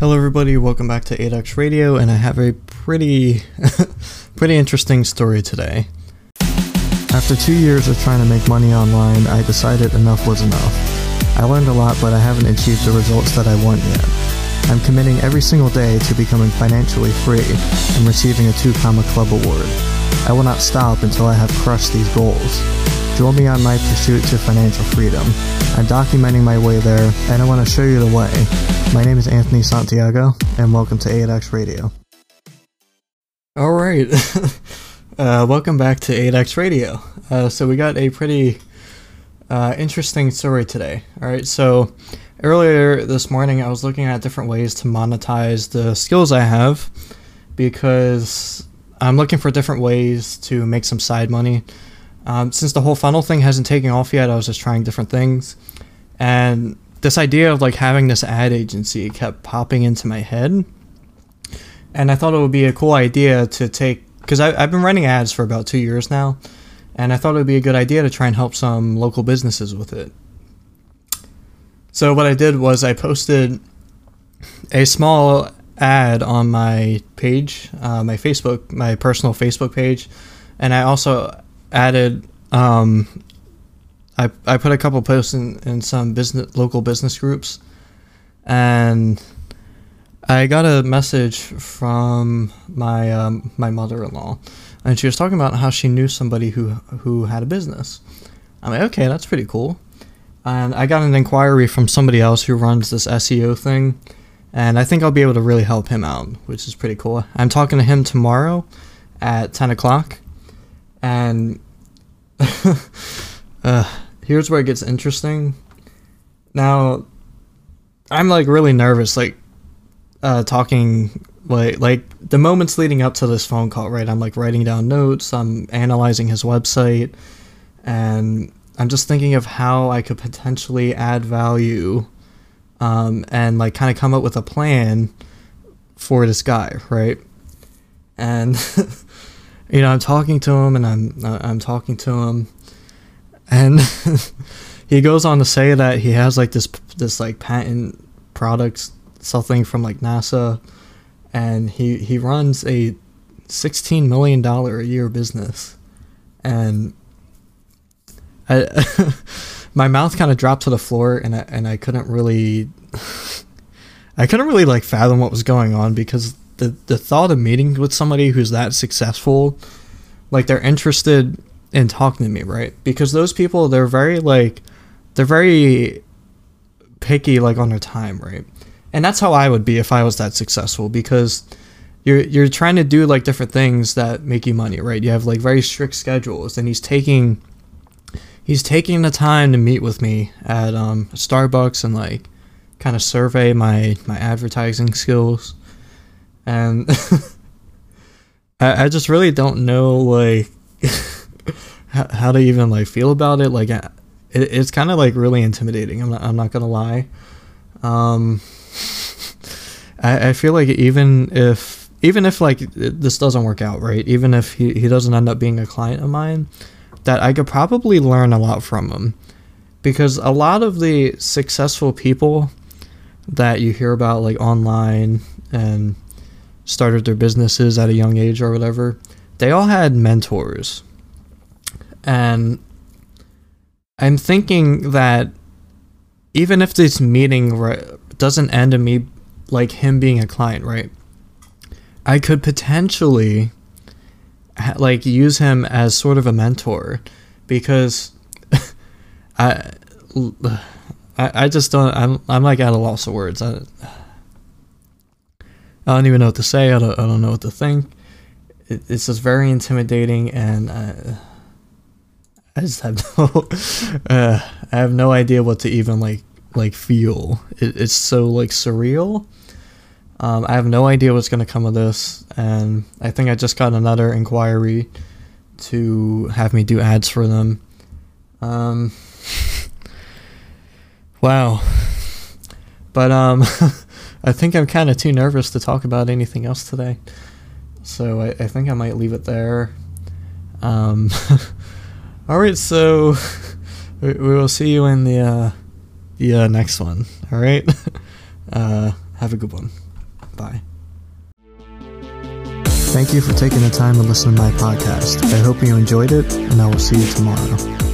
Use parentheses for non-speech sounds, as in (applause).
Hello, everybody. Welcome back to 8x Radio, and I have a pretty, (laughs) pretty interesting story today. After two years of trying to make money online, I decided enough was enough. I learned a lot, but I haven't achieved the results that I want yet. I'm committing every single day to becoming financially free and receiving a Two Comma Club award. I will not stop until I have crushed these goals. Join me on my pursuit to financial freedom. I'm documenting my way there, and I want to show you the way. My name is Anthony Santiago, and welcome to 8x Radio. All right, (laughs) uh, welcome back to 8x Radio. Uh, so we got a pretty uh, interesting story today. All right, so earlier this morning, I was looking at different ways to monetize the skills I have because I'm looking for different ways to make some side money. Um, since the whole funnel thing hasn't taken off yet, I was just trying different things. And this idea of like having this ad agency kept popping into my head. And I thought it would be a cool idea to take, because I've been running ads for about two years now. And I thought it would be a good idea to try and help some local businesses with it. So what I did was I posted a small ad on my page, uh, my Facebook, my personal Facebook page, and I also added um, I, I put a couple posts in, in some business local business groups and I got a message from my um, my mother-in-law and she was talking about how she knew somebody who who had a business. I'm like, okay, that's pretty cool. And I got an inquiry from somebody else who runs this SEO thing, and I think I'll be able to really help him out, which is pretty cool. I'm talking to him tomorrow at 10 o'clock, and (laughs) uh, here's where it gets interesting. Now, I'm like really nervous, like uh, talking like like the moments leading up to this phone call. Right, I'm like writing down notes. I'm analyzing his website, and I'm just thinking of how I could potentially add value, um, and like kind of come up with a plan for this guy, right? And (laughs) you know, I'm talking to him and I'm uh, I'm talking to him, and (laughs) he goes on to say that he has like this this like patent product something from like NASA, and he he runs a sixteen million dollar a year business, and I (laughs) my mouth kind of dropped to the floor and I, and I couldn't really (laughs) I couldn't really like fathom what was going on because the the thought of meeting with somebody who's that successful, like they're interested in talking to me, right? Because those people they're very like they're very picky like on their time, right? And that's how I would be if I was that successful because you're you're trying to do like different things that make you money, right? You have like very strict schedules and he's taking he's taking the time to meet with me at um Starbucks and like kind of survey my my advertising skills and (laughs) I, I just really don't know like (laughs) how, how to even like feel about it. Like it, it's kind of like really intimidating. I'm not, I'm not gonna lie. Um (laughs) I, I feel like even if even if like this doesn't work out right? Even if he, he doesn't end up being a client of mine that i could probably learn a lot from him. Because a lot of the successful people that you hear about like online and started their businesses at a young age or whatever, they all had mentors. And I'm thinking that even if this meeting right, doesn't end in me like him being a client, right? I could potentially like use him as sort of a mentor because (laughs) I I just don't I'm I'm like at a loss of words. I, I don't even know what to say. I don't, I don't know what to think. It, it's just very intimidating, and uh, I just have (laughs) no, uh, I have no idea what to even like like feel. It, it's so like surreal. Um, I have no idea what's gonna come of this, and I think I just got another inquiry to have me do ads for them. Um, (laughs) wow, but um. (laughs) I think I'm kind of too nervous to talk about anything else today. So I, I think I might leave it there. Um, (laughs) all right, so (laughs) we, we, will see you in the uh, the uh, next one. All right, (laughs) uh, Have a good one. Bye. Thank you for taking the time to listen to my podcast. I hope you enjoyed it, and I will see you tomorrow.